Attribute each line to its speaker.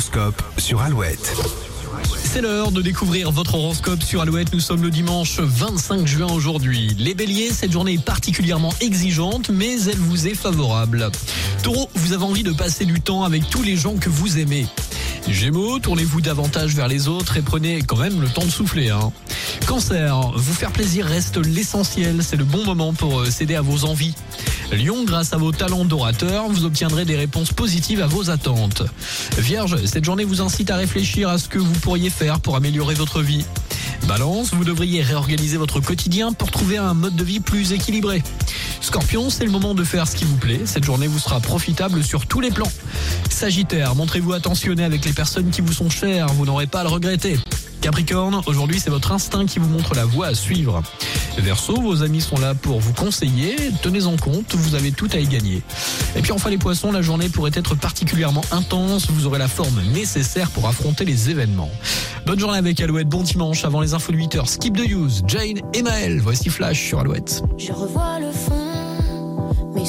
Speaker 1: L'horoscope sur.
Speaker 2: C'est l'heure de découvrir votre horoscope sur Alouette. Nous sommes le dimanche 25 juin aujourd'hui. Les béliers, cette journée est particulièrement exigeante, mais elle vous est favorable. Taureau, vous avez envie de passer du temps avec tous les gens que vous aimez. Gémeaux, tournez-vous davantage vers les autres et prenez quand même le temps de souffler. Hein. Cancer, vous faire plaisir reste l'essentiel. C'est le bon moment pour euh, céder à vos envies. Lion, grâce à vos talents d'orateur, vous obtiendrez des réponses positives à vos attentes. Vierge, cette journée vous incite à réfléchir à ce que vous pourriez faire pour améliorer votre vie. Balance, vous devriez réorganiser votre quotidien pour trouver un mode de vie plus équilibré. Scorpion, c'est le moment de faire ce qui vous plaît. Cette journée vous sera profitable sur tous les plans. Sagittaire, montrez-vous attentionné avec les personnes qui vous sont chères, vous n'aurez pas à le regretter. Capricorne, aujourd'hui c'est votre instinct qui vous montre la voie à suivre. Verseau, vos amis sont là pour vous conseiller, tenez-en compte, vous avez tout à y gagner. Et puis enfin les poissons, la journée pourrait être particulièrement intense, vous aurez la forme nécessaire pour affronter les événements. Bonne journée avec Alouette, bon dimanche avant les infos de 8h, skip de use, Jane et Maël, voici Flash sur Alouette.
Speaker 3: Je revois le fond mes